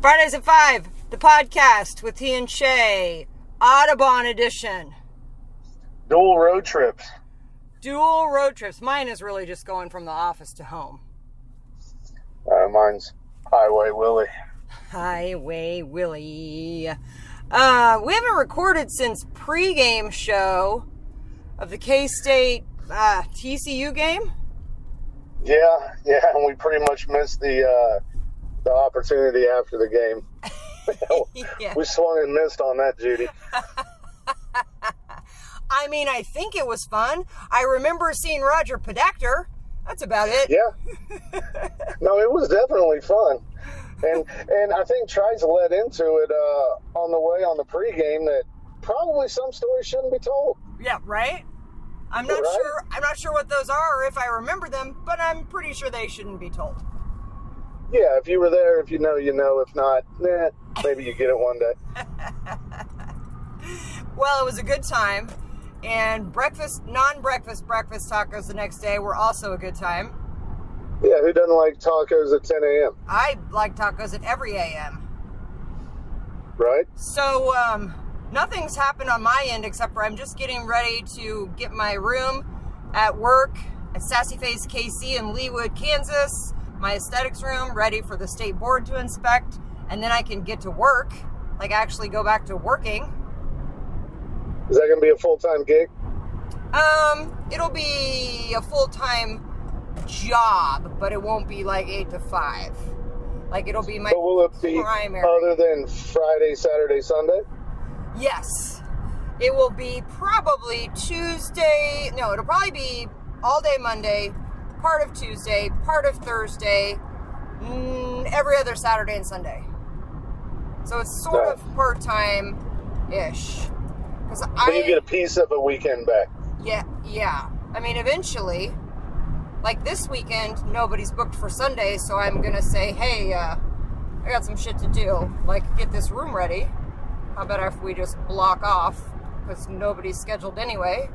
Fridays at 5, the podcast with T and Shay, Audubon edition. Dual road trips. Dual road trips. Mine is really just going from the office to home. Uh, mine's Highway Willie. Highway Willie. Uh, we haven't recorded since pregame show of the K State uh, TCU game. Yeah, yeah, and we pretty much missed the uh, the opportunity after the game. Yeah. We swung and missed on that, Judy. I mean, I think it was fun. I remember seeing Roger Podacter. That's about it. Yeah. No, it was definitely fun. And and I think Trice led into it uh, on the way on the pregame that probably some stories shouldn't be told. Yeah, right? I'm not Right. sure I'm not sure what those are or if I remember them, but I'm pretty sure they shouldn't be told. Yeah, if you were there, if you know, you know. If not, nah, maybe you get it one day. Well, it was a good time. And breakfast, non-breakfast breakfast tacos the next day were also a good time. Yeah, who doesn't like tacos at 10 a.m., I like tacos at every AM. right? So, um, nothing's happened on my end except for I'm just getting ready to get my room at work at Sassy Face KC in Leawood, Kansas, my aesthetics room ready for the state board to inspect, and then I can get to work, like actually go back to working. Is that going to be a full time gig? Um, it'll be a full-time job, but it won't be like 8 to 5. Like it'll be my But will it be primary. other than Friday, Saturday, Sunday? Yes. It will be probably Tuesday. No, it'll probably be all day Monday, part of Tuesday, part of Thursday, mm, every other Saturday and Sunday. So it's sort of part time ish. Because But you get a piece of a weekend back. yeah, yeah. I mean, eventually, like this weekend, nobody's booked for Sunday, so I'm gonna say, hey, uh, I got some shit to do. Like, get this room ready. How about if we just block off because nobody's scheduled anyway,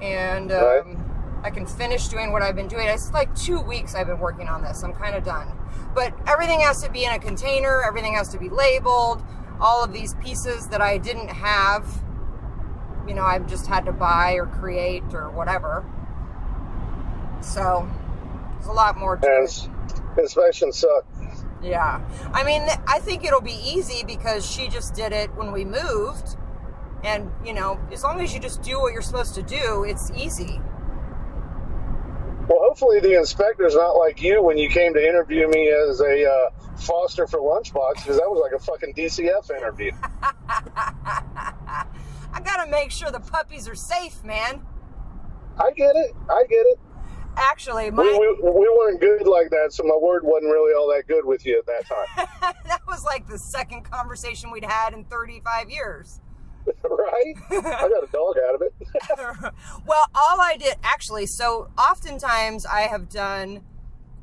and um, Right. I can finish doing what I've been doing. It's like two weeks I've been working on this. I'm kind of done, but everything has to be in a container. Everything has to be labeled. All of these pieces that I didn't have, you know, I've just had to buy or create or whatever. So there's a lot more to And it. s- inspections. Yeah. I mean, I think it'll be easy because she just did it when we moved. And, you know, as long as you just do what you're supposed to do, it's easy. Well, hopefully the inspector's not like you when you came to interview me as a uh, foster for Lunchbox, because that was like a fucking DCF interview. I gotta make sure the puppies are safe, man. I get it. I get it. Actually, We, we, we weren't good like that, so my word wasn't really all that good with you at that time. that was like the second conversation we'd had in 35 years. right? I got a dog out of it. well, all I did actually, so oftentimes I have done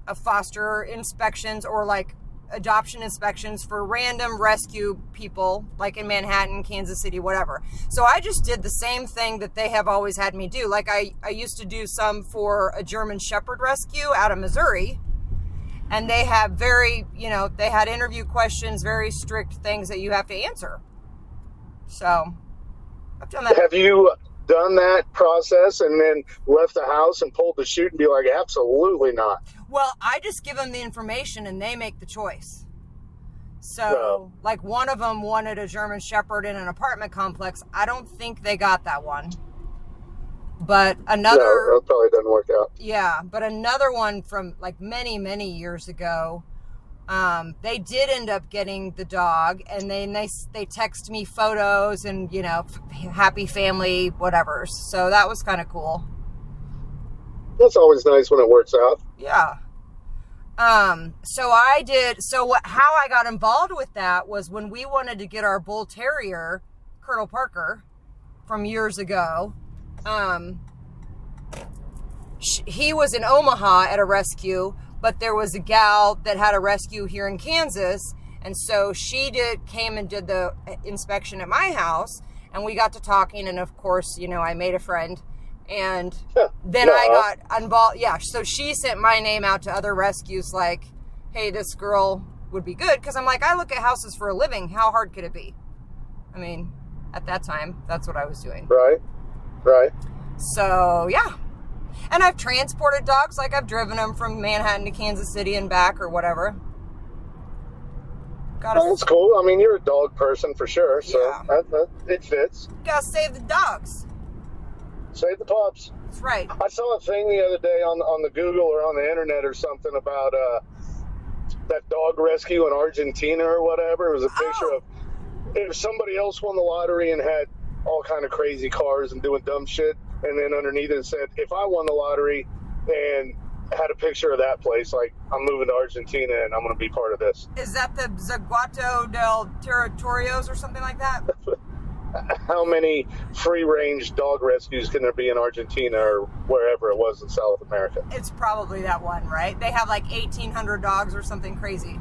a foster inspections or like adoption inspections for random rescue people, like in Manhattan, Kansas City, whatever. So I just did the same thing that they have always had me do. Like I, I used to do some for a German Shepherd rescue out of Missouri. And they have very, you know, they had interview questions, very strict things that you have to answer. So I've done that. Have you done that process and then left the house and pulled the chute and be like, absolutely not? Well, I just give them the information and they make the choice. So, like one of them wanted a German Shepherd in an apartment complex. I don't think they got that one. But another, No, that probably doesn't work out. yeah, but another one from like many, many years ago. Um, they did end up getting the dog, and then they they text me photos and you know, happy family, whatever. So that was kind of cool. That's always nice when it works out. Yeah. Um, so I did, so what, how I got involved with that was when we wanted to get our bull terrier, Colonel Parker, from years ago. Um, sh- he was in Omaha at a rescue, but there was a gal that had a rescue here in Kansas. And so she did, came and did the uh, inspection at my house and we got to talking. And of course, you know, I made a friend and then I got involved. Yeah, so she sent my name out to other rescues, like, "Hey, this girl would be good because I'm like, I look at houses for a living. How hard could it be? I mean, at that time, that's what I was doing. Right. Right. So, yeah. And I've transported dogs, like I've driven them from Manhattan to Kansas City and back or whatever. Gotta, Well, that's cool. I mean, you're a dog person for sure, so Yeah. that, that, it fits. gotta save the dogs. Save the pups. That's right. I saw a thing the other day on on the Google or on the internet or something about uh, that dog rescue in Argentina or whatever. It was a picture Oh. of if somebody else won the lottery and had all kind of crazy cars and doing dumb shit, and then underneath it said, "If I won the lottery and had a picture of that place, like I'm moving to Argentina and I'm going to be part of this." Is that the Zaguato del Territorios or something like that? How many free range dog rescues can there be in Argentina or wherever it was in South America? It's probably that one, right? They have like 1,800 dogs or something crazy.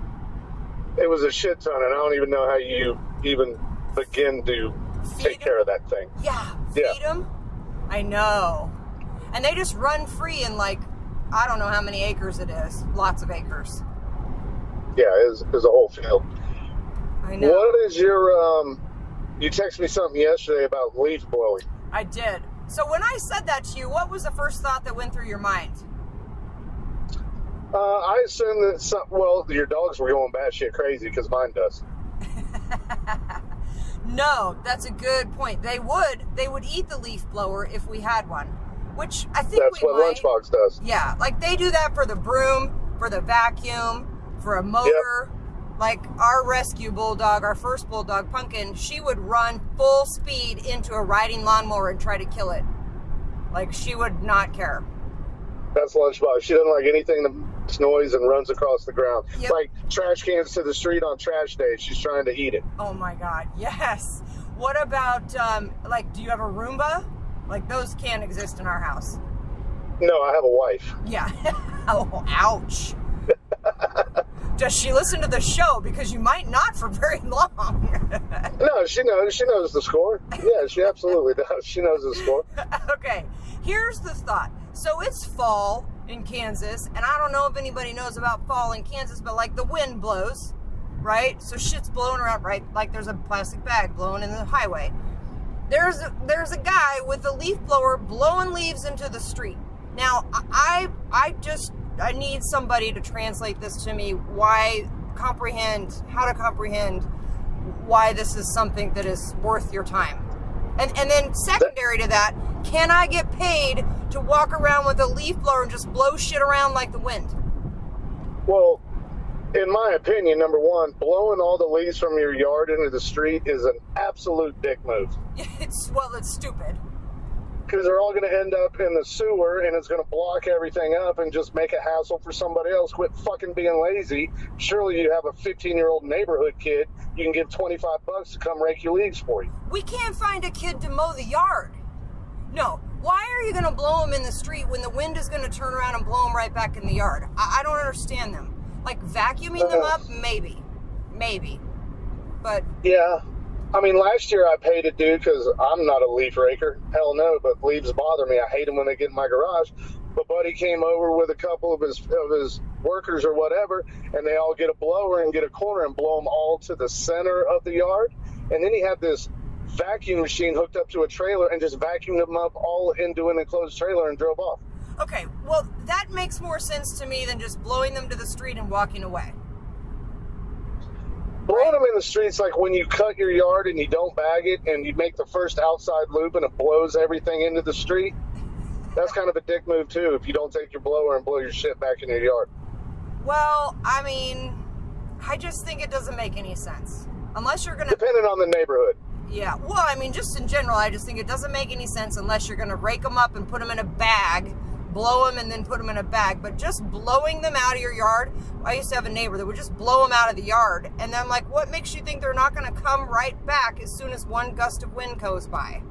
It was a shit ton, and I don't even know how you even begin to take Feed care of that thing. Yeah, Yeah. feed them. I know. And they just run free in like, I don't know how many acres it is. Lots of acres. Yeah, it's, it's a whole field. I know. What is your um? You texted me something yesterday about leaf blowing. I did. So when I said that to you, what was the first thought that went through your mind? Uh, I assume that some, well, your dogs were going batshit crazy because mine does. No, that's a good point. They would. They would eat the leaf blower if we had one, which I think That's what might. Lunchbox does. Yeah, like they do that for the broom, for the vacuum, for a motor. Like our rescue bulldog, our first bulldog, Pumpkin, she would run full speed into a riding lawnmower and try to kill it. Like she would not care. That's Lunchbox. She doesn't like anything makes noise and runs across the ground. Yep. Like trash cans to the street on trash day. She's trying to eat it. Oh my god, yes. What about um like do you have a Roomba? Like those can't exist in our house. No, I have a wife. Yeah. oh, ouch. Does she listen to the show? Because you might not for very long. No, she knows. She knows the score. Yeah, she absolutely does. She knows the score. okay, here's the thought. So it's fall in Kansas, and I don't know if anybody knows about fall in Kansas, but like the wind blows, right? So shit's blowing around, right? Like there's a plastic bag blowing in the highway. There's a, there's a guy with a leaf blower blowing leaves into the street. Now I I just I need somebody to translate this to me. Why comprehend how to comprehend why this is something that is worth your time. And and then secondary to that, can I get paid to walk around with a leaf blower and just blow shit around like the wind? Well, in my opinion, number one, blowing all the leaves from your yard into the street is an absolute dick move. It's well, it's stupid. Because they're all going to end up in the sewer and it's going to block everything up and just make a hassle for somebody else. Quit fucking being lazy. Surely you have a 15 year old neighborhood kid, you can give 25 bucks to come rake your leaves for you. We can't find a kid to mow the yard. No. Why are you going to blow them in the street when the wind is going to turn around and blow them right back in the yard? I, I don't understand them. Like vacuuming them uh-huh. up, maybe, maybe, but Yeah. I mean, last year I paid a dude because I'm not a leaf raker. Hell no, but leaves bother me. I hate them when they get in my garage. But Buddy came over with a couple of his of his workers or whatever, and they all get a blower and get a corner and blow them all to the center of the yard. And then he had this vacuum machine hooked up to a trailer and just vacuumed them up all into an enclosed trailer and drove off. Okay, well, that makes more sense to me than just blowing them to the street and walking away. Blowing them in the streets like when you cut your yard and you don't bag it and you make the first outside loop and it blows everything into the street. That's kind of a dick move too if you don't take your blower and blow your shit back in your yard. Well, I mean, I just think it doesn't make any sense. Unless you're going to, Depending on the neighborhood. yeah, well, I mean, just in general, I just think it doesn't make any sense unless you're going to rake them up and put them in a bag, blow them and then put them in a bag. But just blowing them out of your yard, I used to have a neighbor that would just blow them out of the yard. And then I'm like, what makes you think they're not going to come right back as soon as one gust of wind goes by?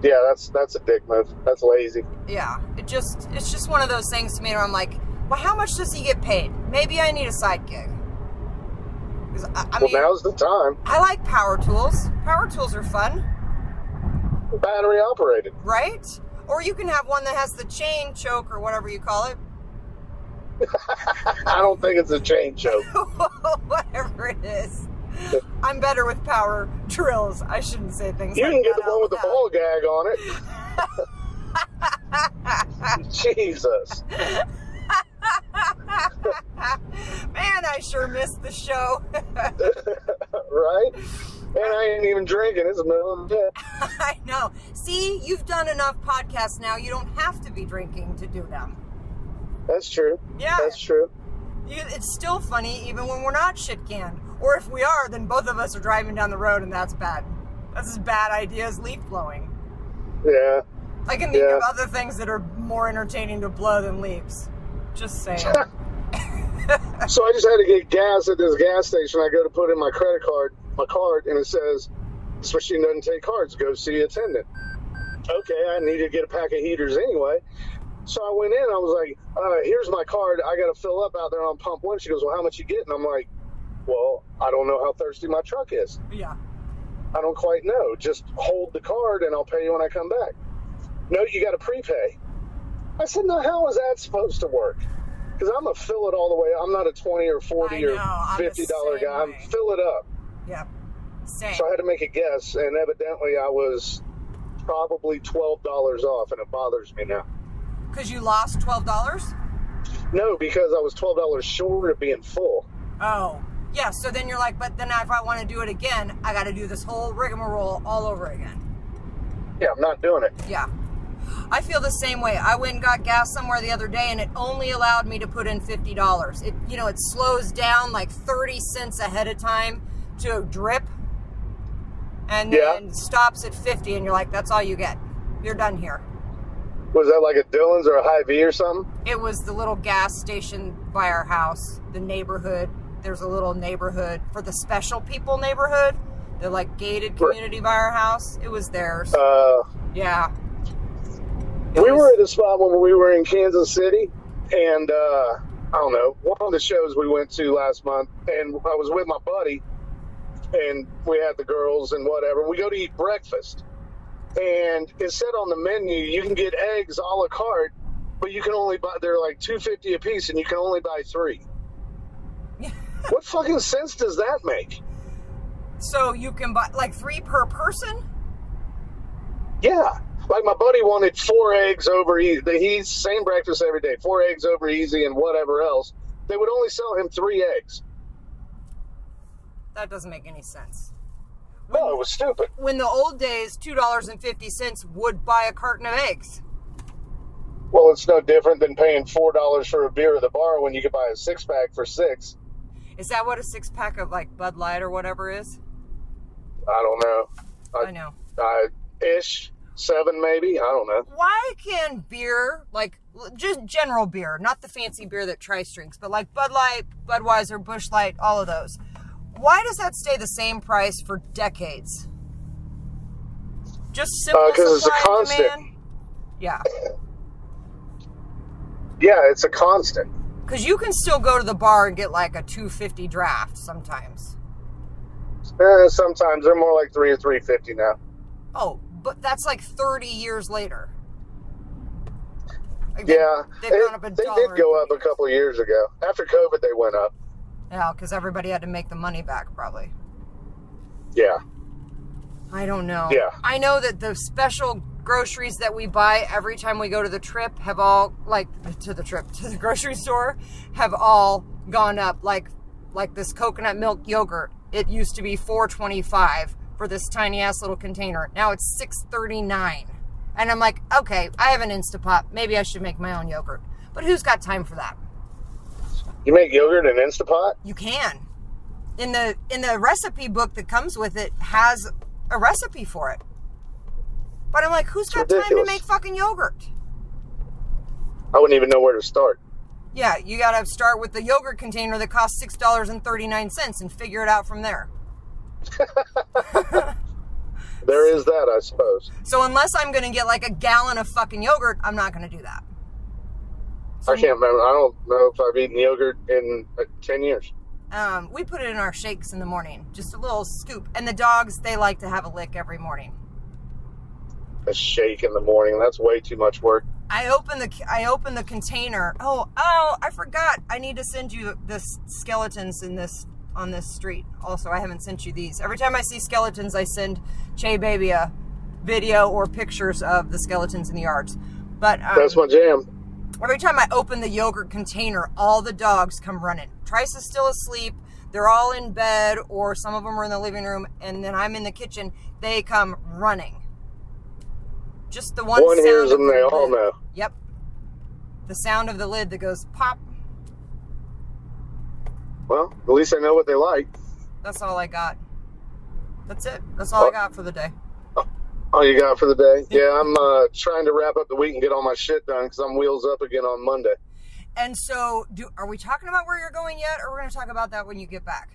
Yeah, that's that's a dick move. That's lazy. yeah it just it's just one of those things to me where i'm like well how much does he get paid maybe i need a side gig. I, I well, mean now's the time. i like power tools power tools are fun Battery operated. right or you can have one that has the chain choke or whatever you call it I don't think it's a chain choke. Whatever it is. I'm better with power drills. I shouldn't say things You like can get the one with the ball gag on it. Jesus. Man, I sure missed the show. right? And I ain't even drinking. It's the middle of the day. I know. See, you've done enough podcasts now. You don't have to be drinking to do them. That's true. Yeah. That's true. You, it's still funny even when we're not shit canned. Or if we are, then both of us are driving down the road and that's bad. That's as bad idea as leaf blowing. Yeah. I can think Yeah. of other things that are more entertaining to blow than leaves. Just saying. So I just had to get gas at this gas station. I go to put in my credit card, my card, and it says this machine doesn't take cards. Go see the attendant. Okay, I need to get a pack of heaters anyway. So I went in. I was like, uh, "Here's my card. I got to fill up out there on pump one." She goes, "Well, how much you get?" And I'm like, "Well, I don't know how thirsty my truck is. yeah. I don't quite know. Just hold the card, and I'll pay you when I come back." No, you got to prepay. I said, "No, how is that supposed to work?" Because I'm gonna fill it all the way. I'm not a twenty or forty know, or fifty dollar same guy. I'm fill it up. Yep. Same. So I had to make a guess, and evidently I was probably twelve dollars off, and it bothers me now. Because you lost $12? No, because I was twelve dollars short of being full. Oh. Yeah, so then you're like, but then if I want to do it again, I got to do this whole rigmarole all over again. Yeah, I'm not doing it. Yeah. I feel the same way. I went and got gas somewhere the other day and it only allowed me to put in $50. It you know, it slows down like 30 cents ahead of time to drip and Yeah. then stops at 50 and you're like that's all you get. You're done here. Was that like a Dillon's or a Hy-Vee or something? It was the little gas station by our house, the neighborhood. There's a little neighborhood for the special people neighborhood. The like gated community by our house. It was theirs. Uh, yeah. It we was- were at a spot when we were in Kansas City, and uh, I don't know, one of the shows we went to last month, and I was with my buddy, and we had the girls and whatever. We go to eat breakfast, and it said on the menu you can get eggs a la carte, but you can only buy they're like two fifty a piece, and you can only buy three. what fucking sense does that make? So you can buy like three per person? Yeah. Like my buddy wanted four eggs over easy. He's same breakfast every day. Four eggs over easy and whatever else. They would only sell him three eggs. That doesn't make any sense. No, it was stupid. When the old days, two dollars and fifty cents would buy a carton of eggs. Well, it's no different than paying four dollars for a beer at the bar when you could buy a six pack for six. Is that what a six pack of like Bud Light or whatever is? I don't know. I know. Uh, ish seven maybe. I don't know. Why can beer, like just general beer, not the fancy beer that Trice drinks, but like Bud Light, Budweiser, Busch Light, all of those, why does that stay the same price for decades? Just simple Uh, 'cause it's a constant. Yeah. Yeah, it's a constant. Because you can still go to the bar and get like a 250 draft sometimes. Eh, sometimes they're more like three or three fifty now. Oh, but that's like 30 years later. Like, Yeah, They've It- up a they did go up a couple of years ago. After COVID, they went up. Yeah, because everybody had to make the money back, probably. Yeah. I don't know. Yeah. I know that the special groceries that we buy every time we go to the trip have all like to the trip to the grocery store have all gone up like like this coconut milk yogurt. It used to be 4.25 for this tiny ass little container. Now it's 6.39. And I'm like, "Okay, I have an Instapot. Maybe I should make my own yogurt." But who's got time for that? You make yogurt in Instapot? You can. In the in the recipe book that comes with it has a recipe for it. But I'm like, who's got time to make fucking yogurt? I wouldn't even know where to start. Yeah, you gotta start with the yogurt container that costs six dollars and thirty nine cents and figure it out from there. There is that, I suppose. So unless I'm gonna get like a gallon of fucking yogurt, I'm not gonna do that. I can't remember. I don't know if I've eaten yogurt in uh, 10 years. Um, we put it in our shakes in the morning, just a little scoop. And the dogs, they like to have a lick every morning. A shake in the morning. That's way too much work. I open the I open the container. Oh, oh, I forgot. I need to send you the skeletons in this on this street. Also, I haven't sent you these. Every time I see skeletons, I send ChaBaby a video or pictures of the skeletons in the yards. But um, That's my jam. Every time I open the yogurt container, all the dogs come running. Trice is still asleep. They're all in bed, or some of them are in the living room, and then I'm in the kitchen. They come running. Just the one, One sound hears them, the they all know. Yep. The sound of the lid that goes pop. Well, at least I know what they like. That's all I got. That's it. That's all I Oh. got for the day. All you got for the day? Yeah, I'm uh, trying to wrap up the week and get all my shit done because I'm wheels up again on Monday. And so, do are we talking about where you're going yet, or we're going to talk about that when you get back?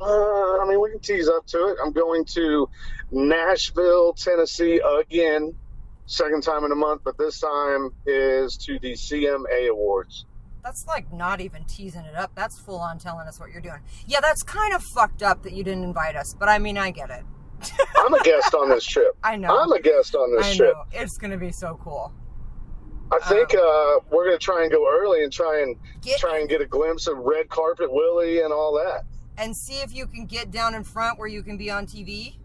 Uh, I mean, we can tease up to it. I'm going to Nashville, Tennessee again, second time in a month, but this time is to the CMA Awards. That's like not even teasing it up. That's full on telling us what you're doing. Yeah, that's kind of fucked up that you didn't invite us, but I mean, I get it. I'm a guest on this trip. I know. I'm a guest on this I trip. know. It's going to be so cool. I think uh, we're going to try and go early and try and Get try and get a glimpse of Red Carpet Willie and all that. and see if you can get down in front where you can be on TV.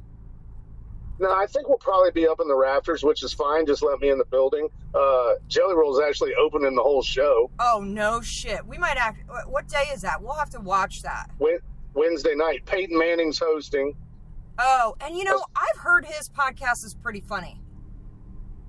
No, I think we'll probably be up in the rafters, which is fine. Just let me in the building. Uh, Jelly Roll's actually opening the whole show Oh no shit. We might act. What day is that? We'll have to watch that. Wednesday night. Peyton Manning's hosting. Oh, and you know, I've heard his podcast is pretty funny.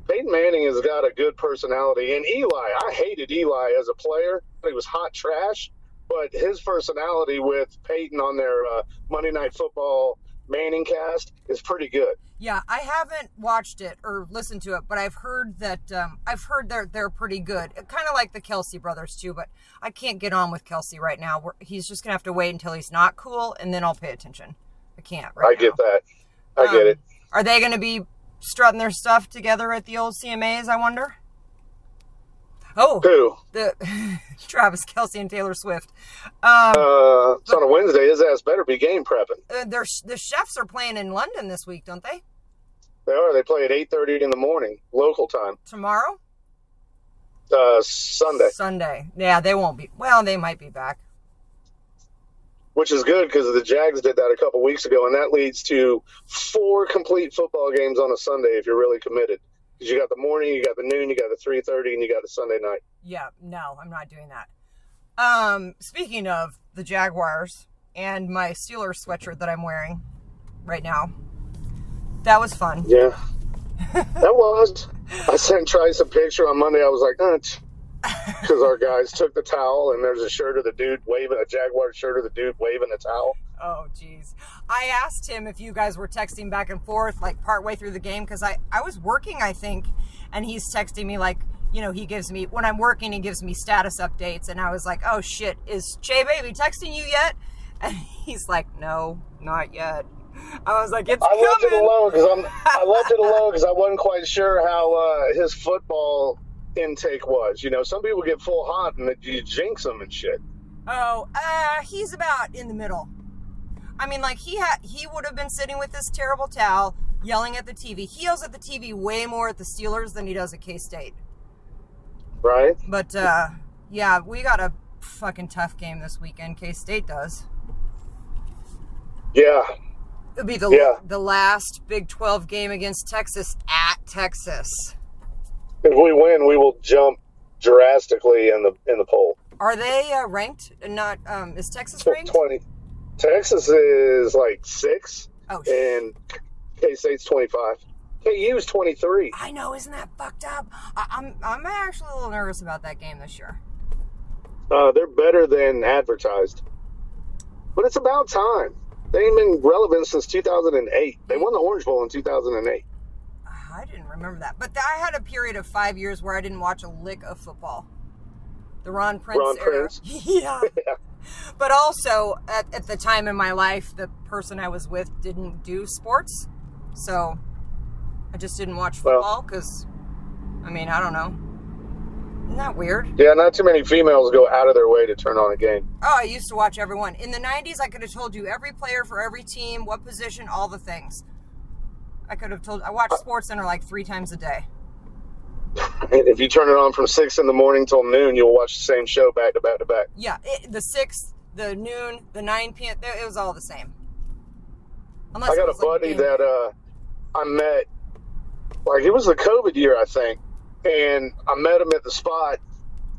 Peyton Manning has got a good personality, and Eli. I hated Eli as a player. He was hot trash, but his personality with Peyton on their uh, Monday Night Football ManningCast is pretty good. Yeah, I haven't watched it or listened to it, but I've heard that um, I've heard they're they're pretty good. Kind of like the Kelce brothers too, but I can't get on with Kelce right now. We're, he's just gonna have to wait until he's not cool, and then I'll pay attention. I can't right I get now. that. I get Um, it. Are they gonna be strutting their stuff together at the old CMAs? I wonder. Oh, Who? the Travis Kelce and Taylor Swift. Um, Uh, it's on a Wednesday. His ass better be game prepping. uh, their the chefs are playing in London this week, don't they? They are. They play at eight thirty in the morning, local time. Tomorrow, Uh, Sunday, Sunday. Yeah, they won't be. Well, they might be back. Which is good because the Jags did that a couple weeks ago, and that leads to four complete football games on a Sunday if you're really committed. Because you got the morning, you got the noon, you got the three thirty, and you got the Sunday night. Yeah, no, I'm not doing that. Um, speaking of the Jaguars and my Steelers sweatshirt that I'm wearing right now, that was fun. Yeah, that was. I sent Trice a picture on Monday. I was like, because our guys took the towel, and there's a shirt of the dude waving a Jaguar shirt of the dude waving a towel. Oh, jeez. I asked him if you guys were texting back and forth like partway through the game because I, I was working, I think, and he's texting me like, you know, he gives me, when I'm working, he gives me status updates. And I was like, oh shit, is ChaBaby texting you yet? And he's like, no, not yet. I was like, it's I left it coming. alone because I'm. I left it alone because I wasn't quite sure how uh, his football intake was. You know, some people get full hot and you jinx them and shit. Oh, uh, he's about in the middle. I mean, like he had, he would have been sitting with this terrible towel, yelling at the TV. He yells at the TV way more at the Steelers than he does at K State. Right? But uh, yeah, we got a fucking tough game this weekend. K State does. Yeah. It'll be the Yeah. the last Big Twelve game against Texas at Texas. If we win, we will jump drastically in the in the poll. Are they uh, ranked? Not um, is Texas ranked? Twenty. Texas is like six, Oh, and K State's twenty five. KU's twenty three. I know, isn't that fucked up? I, I'm I'm actually a little nervous about that game this year. Uh, they're better than advertised, but it's about time. They ain't been relevant since two thousand and eight. They won the Orange Bowl in two thousand and eight. I didn't remember that, but I had a period of five years where I didn't watch a lick of football. The Ron Prince Ron era. Prince? yeah. But also, at, at the time in my life, the person I was with didn't do sports. So I just didn't watch football because, I mean, I don't know. Isn't that weird? Yeah, not too many females go out of their way to turn on a game. Oh, I used to watch everyone. In the 90s, I could have told you every player for every team, what position, all the things. I could have told. I watched SportsCenter like three times a day. if you turn it on from six in the morning till noon, you'll watch the same show back to back to back. Yeah, it, the six, the noon, the nine p.m. It was all the same. Unless I got a buddy like that uh, I met, like it was the COVID year, I think, and I met him at the spot,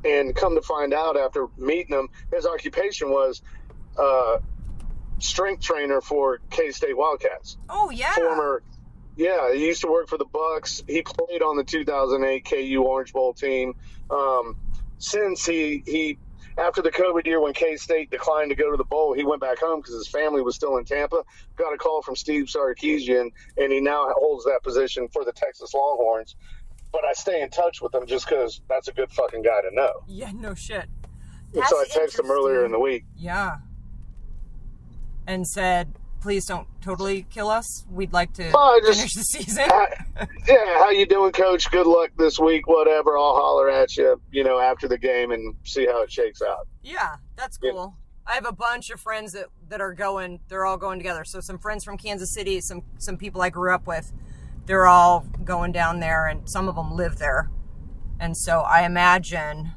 and come to find out after meeting him, his occupation was uh, strength trainer for K State Wildcats. Oh yeah, former. Yeah, he used to work for the Bucks. He played on the 2008 KU Orange Bowl team. Um, since he he after the COVID year when K State declined to go to the bowl, he went back home because his family was still in Tampa. Got a call from Steve Sarkisian, and he now holds that position for the Texas Longhorns. But I stay in touch with him just because that's a good fucking guy to know. Yeah, no shit. That's so I texted him earlier in the week. Yeah. And said, please don't totally kill us. We'd like to just, finish the season. yeah, how you doing, Coach? Good luck this week. Whatever, I'll holler at you. You know, after the game and see how it shakes out. Yeah, that's cool. Yeah. I have a bunch of friends that, that are going. They're all going together. So some friends from Kansas City, some some people I grew up with. They're all going down there, and some of them live there. And so I imagine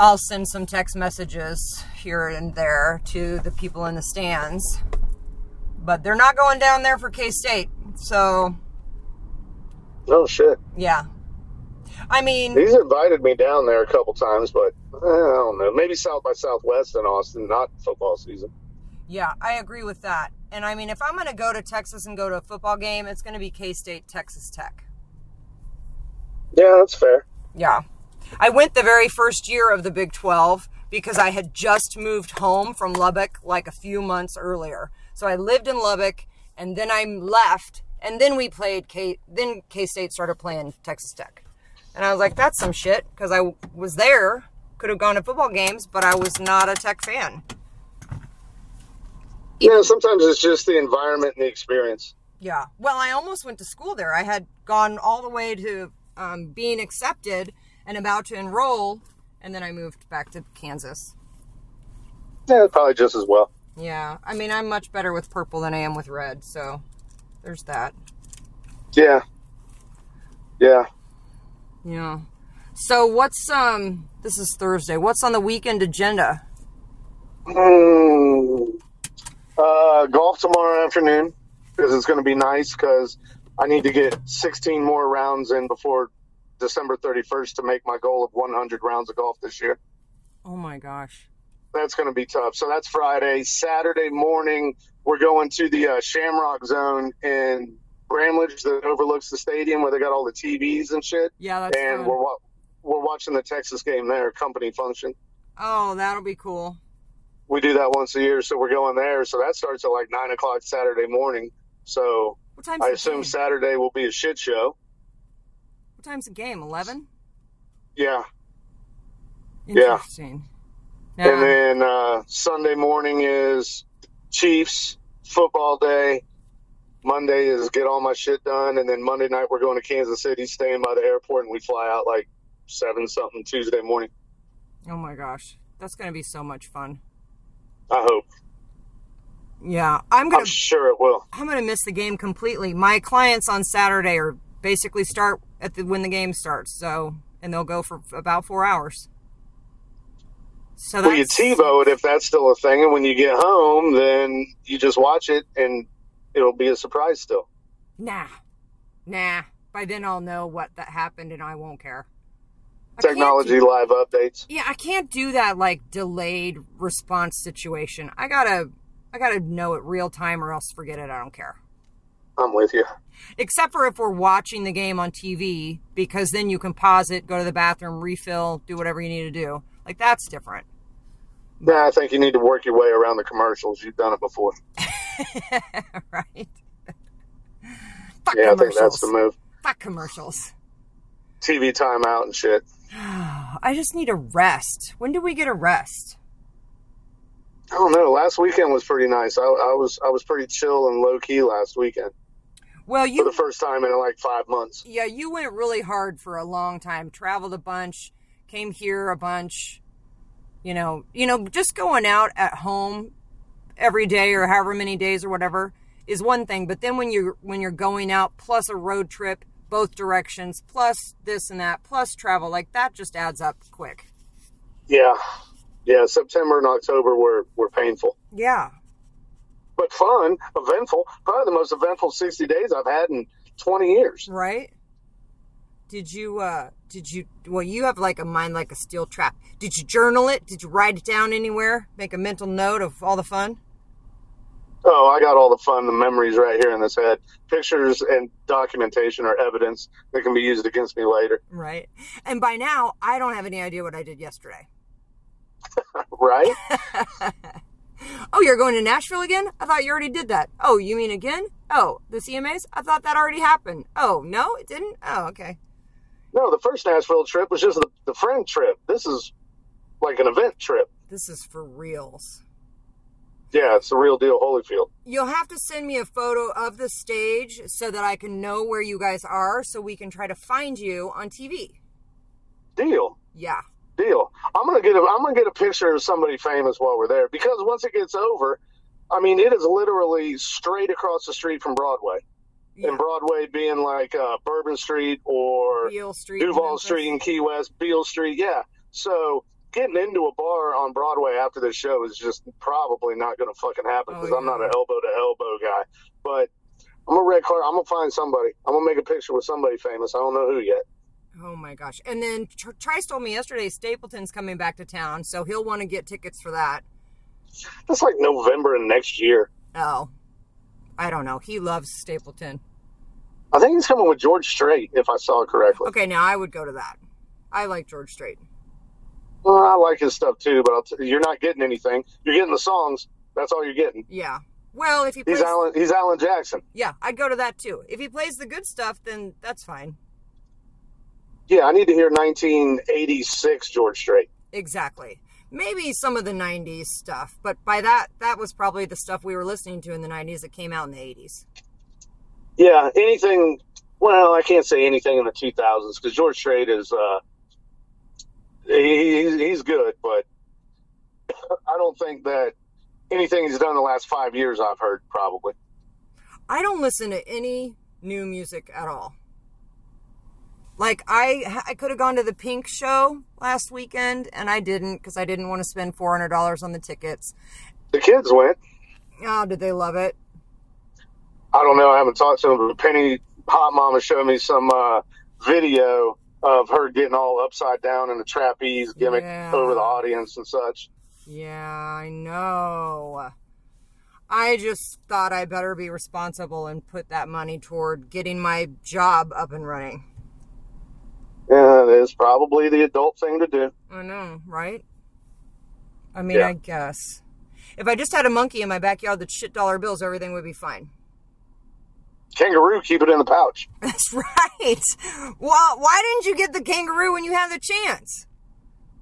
I'll send some text messages here and there to the people in the stands. But they're not going down there for K State. So. Oh, shit. Yeah. I mean. He's invited me down there a couple times, but eh, I don't know. Maybe South by Southwest in Austin, not football season. Yeah, I agree with that. And I mean, if I'm going to go to Texas and go to a football game, it's going to be K State, Texas Tech. Yeah, that's fair. Yeah. I went the very first year of the Big 12 because I had just moved home from Lubbock like a few months earlier. So I lived in Lubbock and then I left and then we played K then K State started playing Texas Tech. And I was like that's some shit because I was there, could have gone to football games, but I was not a Tech fan. Yeah, sometimes it's just the environment and the experience. Yeah. Well, I almost went to school there. I had gone all the way to um, being accepted and about to enroll, and then I moved back to Kansas. Yeah, probably just as well. Yeah, I mean, I'm much better with purple than I am with red, so there's that. Yeah. Yeah. Yeah. So what's um? This is Thursday. What's on the weekend agenda? Hmm. Uh, golf tomorrow afternoon because it's going to be nice because I need to get 16 more rounds in before December 31st to make my goal of 100 rounds of golf this year. Oh my gosh. That's going to be tough. So that's Friday. Saturday morning, we're going to the uh, Shamrock Zone in Bramlage that overlooks the stadium where they got all the TVs and shit. Yeah, that's And fun. we're we're watching the Texas game there, company function. Oh, that'll be cool. We do that once a year, so we're going there. So that starts at like nine o'clock Saturday morning. So I assume Saturday will be a shit show. What time's the game? Eleven. Yeah. Interesting. Yeah. And then uh, Sunday morning is Chiefs football day. Monday is get all my shit done, and then Monday night we're going to Kansas City, staying by the airport, and we fly out like seven something Tuesday morning. Oh my gosh, that's gonna be so much fun. I hope. Yeah, I'm gonna. I'm sure it will. I'm gonna miss the game completely. My clients on Saturday are basically start at the when the game starts. So and they'll go for about four hours. So well, you TiVo it if that's still a thing, and when you get home, then you just watch it, and it'll be a surprise still. Nah, nah. By then I'll know what that happened, and I won't care. Technology live updates. Yeah, I can't do that like delayed response situation. I gotta, I gotta know it real time, or else forget it. I don't care. I'm with you. Except for if we're watching the game on TV, because then you can pause it, go to the bathroom, refill, do whatever you need to do. Like that's different. Yeah, I think you need to work your way around the commercials. You've done it before. right. Fuck yeah, I think that's the move. Fuck commercials. TV timeout and shit. I just need a rest. When do we get a rest? I don't know. Last weekend was pretty nice. I, I was I was pretty chill and low key last weekend. Well, you for the first time in like five months. Yeah, you went really hard for a long time. Traveled a bunch, came here a bunch. You know, you know, just going out at home every day or however many days or whatever is one thing. But then when you're when you're going out plus a road trip both directions, plus this and that, plus travel. Like that just adds up quick. Yeah, yeah. September and October were were painful, Yeah. But fun, eventful. Probably the most eventful sixty days I've had in twenty years. Right? Did you uh did you well you have like a mind like a steel trap. Did you journal it? Did you write it down anywhere? Make a mental note of all the fun? Oh, I got all the fun, the memories right here in this head. Pictures and documentation are evidence that can be used against me later. Right. And by now I don't have any idea what I did yesterday. Right? Oh, you're going to Nashville again? I thought you already did that. Oh, you mean again? Oh, the CMAs? I thought that already happened. Oh, no, it didn't? Oh, okay. no, the first Nashville trip was just the, the friend trip. This is like an event trip. This is for reals. Yeah, it's the real deal, Holyfield. You'll have to send me a photo of the stage so that I can know where you guys are so we can try to find you on TV. Deal. Yeah. Deal. I'm gonna get a I'm gonna get a picture of somebody famous while we're there because once it gets over, I mean it is literally straight across the street from Broadway, yeah. and Broadway being like uh, Bourbon Street or Beale Street. Duval Street in Key West, Beale Street. Yeah, so getting into a bar on Broadway after this show is just probably not gonna fucking happen Oh, because I'm not an elbow to elbow guy, but. I'm a red card. I'm gonna find somebody. I'm gonna make a picture with somebody famous. I don't know who yet. Oh my gosh. And then Tr- Trice told me yesterday Stapleton's coming back to town, so he'll want to get tickets for that. That's like November of next year. Oh. I don't know. He loves Stapleton. I think he's coming with George Strait, if I saw it correctly. Okay, now I would go to that. I like George Strait. Well, I like his stuff too, but I'll t- you're not getting anything. You're getting the songs. That's all you're getting. Yeah. Well, if he plays He's Alan. He's Alan Jackson. Yeah, I'd go to that too. If he plays the good stuff, then that's fine. Yeah, I need to hear 1986 George Strait. Exactly. Maybe some of the 90s stuff, but by that that was probably the stuff we were listening to in the 90s that came out in the 80s. Yeah, anything. Well, I can't say anything in the 2000s because George Strait is. Uh, he, he's he's good, but I don't think that anything he's done in the last five years I've heard probably. I don't listen to any new music at all. Like I I could have gone to the Pink show last weekend and I didn't cuz I didn't want to spend $400 on the tickets. The kids went. Oh, did they love it? I don't know. I haven't talked to them, but Penny Hot Mama showed me some uh, video of her getting all upside down in the trapeze gimmick Yeah. over the audience and such. Yeah, I know. I just thought I better be responsible and put that money toward getting my job up and running. Yeah, it is probably the adult thing to do. I know, right? I mean, Yeah. I guess. If I just had a monkey in my backyard that shit dollar bills, everything would be fine. Kangaroo, keep it in the pouch. That's right. Well, why didn't you get the kangaroo when you had the chance?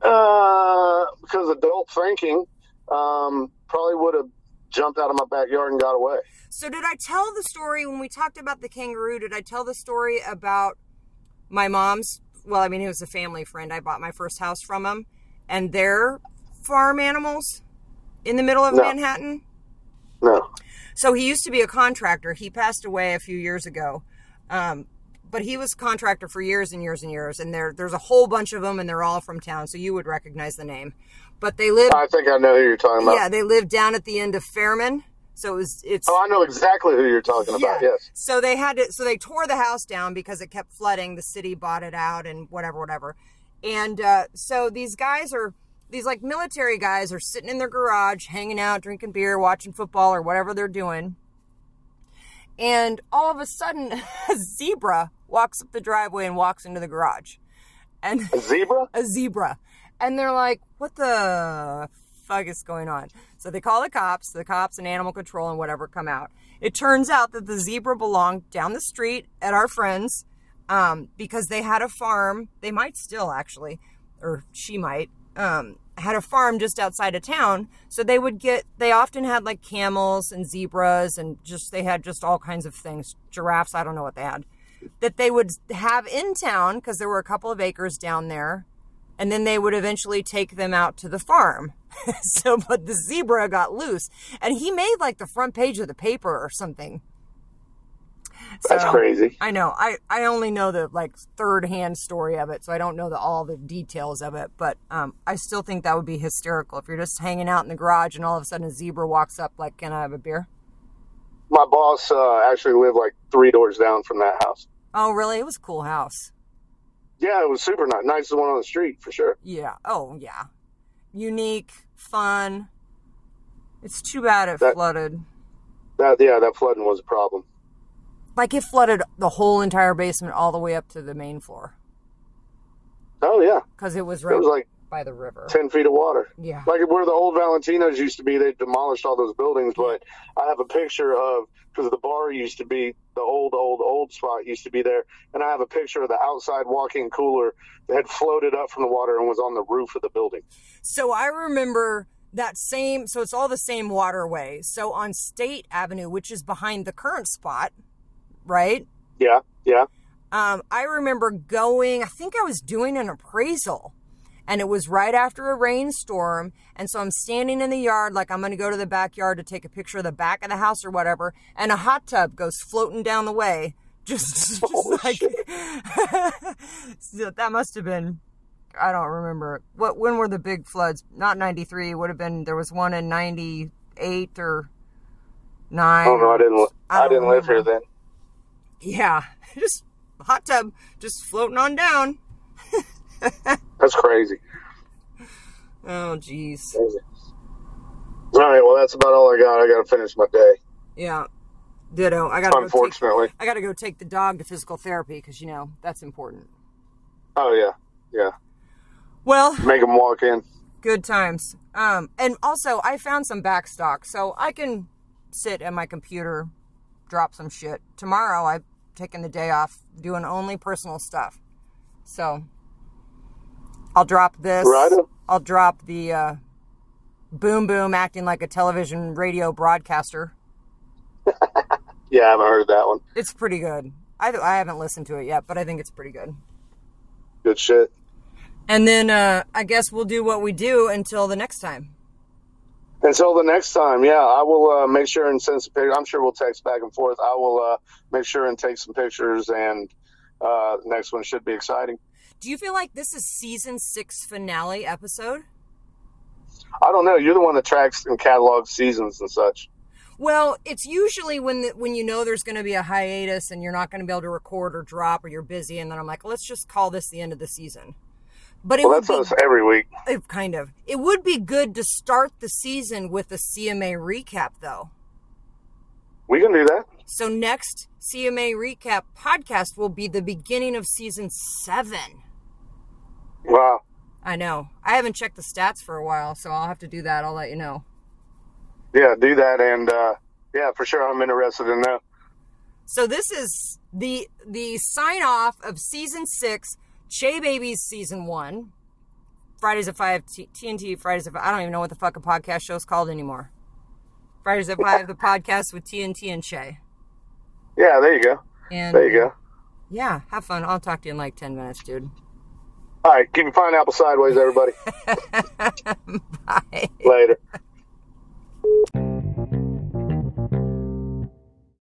Uh, because adult thinking um, probably would have jumped out of my backyard and got away. So, did I tell the story when we talked about the kangaroo? Did I tell the story about my mom's? Well, I mean, it was a family friend. I bought my first house from him, and their farm animals in the middle of No. Manhattan. No. So he used to be a contractor. He passed away a few years ago. Um, but he was a contractor for years and years and years. And there, there's a whole bunch of them, and they're all from town, so you would recognize the name. But they live, I think I know who you're talking about. yeah, they live down at the end of Fairman. So it was, it's Oh, I know exactly who you're talking about. Yes. so they had to, so they tore the house down because it kept flooding. The city bought it out and whatever, whatever. And uh, so these guys are, these like military guys are sitting in their garage, hanging out, drinking beer, watching football or whatever they're doing. And all of a sudden, a zebra walks up the driveway and walks into the garage. And A zebra? a zebra. And they're like, what the fuck is going on? So they call the cops, the cops and animal control and whatever come out. It turns out that the zebra belonged down the street at our friend's um, because they had a farm. They might still actually, or she might, um, had a farm just outside of town. So they would get, they often had like camels and zebras and just, they had just all kinds of things. Giraffes, I don't know what they had. That they would have in town because there were a couple of acres down there and then they would eventually take them out to the farm. so, but the zebra got loose, and he made like the front page of the paper or something. That's crazy. I know. I, I only know the like third hand story of it, so I don't know the, all the details of it. But um, I still think that would be hysterical if you're just hanging out in the garage and all of a sudden a zebra walks up like, "Can I have a beer?" My boss uh, actually lived like three doors down from that house. Oh, really? It was a cool house. Yeah, it was super nice. Nicest one on the street for sure. Yeah. Oh, yeah. Unique, fun. It's too bad it That- flooded. That yeah, that flooding was a problem. Like it flooded the whole entire basement all the way up to the main floor Oh yeah, because it was it was like by the river. ten feet of water. Yeah. Like where the old Valentinos used to be, they demolished all those buildings. But I have a picture of because the bar used to be the old, old, old spot used to be there, and I have a picture of the outside walk-in cooler that had floated up from the water and was on the roof of the building. So I remember that same, so it's all the same waterway. So on State Avenue, which is behind the current spot, right? Yeah, yeah. Um, I remember going, I think I was doing an appraisal and it was right after a rainstorm. And so I'm standing in the yard, like I'm going to go to the backyard to take a picture of the back of the house or whatever. And a hot tub goes floating down the way. Just, oh, just Oh, like. So that must have been, I don't remember. What, when were the big floods? Not 93, would have been, there was one in 98 or 9. Oh no, I didn't. I I, didn't live here then. Yeah, just hot tub, just floating on down. That's crazy. Oh, jeez. All right, well, that's about all I got. I got to finish my day. Yeah, ditto. I gotta go take, Unfortunately. I gotta go take the dog to physical therapy because you know that's important. Oh yeah, yeah. Well, Make them walk in. good times. Um, and also I found some back stock, so I can sit at my computer, drop some shit. Tomorrow I've taken the day off, doing only personal stuff. So I'll drop this. Righto. I'll drop the uh, boom boom acting like a television radio broadcaster. Yeah, I haven't heard that one. It's pretty good. I, I haven't listened to it yet, but I think it's pretty good. Good shit. And then uh, I guess we'll do what we do until the next time. Until the next time, yeah, I will uh, make sure and send some pictures. I'm sure we'll text back and forth. I will uh, make sure and take some pictures, and uh, the next one should be exciting. Do you feel like this is season six finale episode? I don't know. You're the one that tracks and catalogs seasons and such. Well, it's usually when the, when you know there's going to be a hiatus and you're not going to be able to record or drop or you're busy, and then I'm like, let's just call this the end of the season. But it Well, would that's be us every week. it kind of it would be good to start the season with a CMA recap, though. We can do that. So next CMA recap podcast will be the beginning of season seven. Wow. I know. I haven't checked the stats for a while, so I'll have to do that. I'll let you know. Yeah, do that, and uh, yeah, for sure, I'm interested in that. So this is the the sign off of season six, ChaBaby's season one. Fridays at five, T- TNT Fridays at five. I don't even know what the fuck a podcast show's called anymore. Fridays at five, the podcast with TNT and Che. Yeah, there you go. And There you go. Yeah, have fun. I'll talk to you in like ten minutes, dude. All right, keep your pineapple sideways, everybody. Later.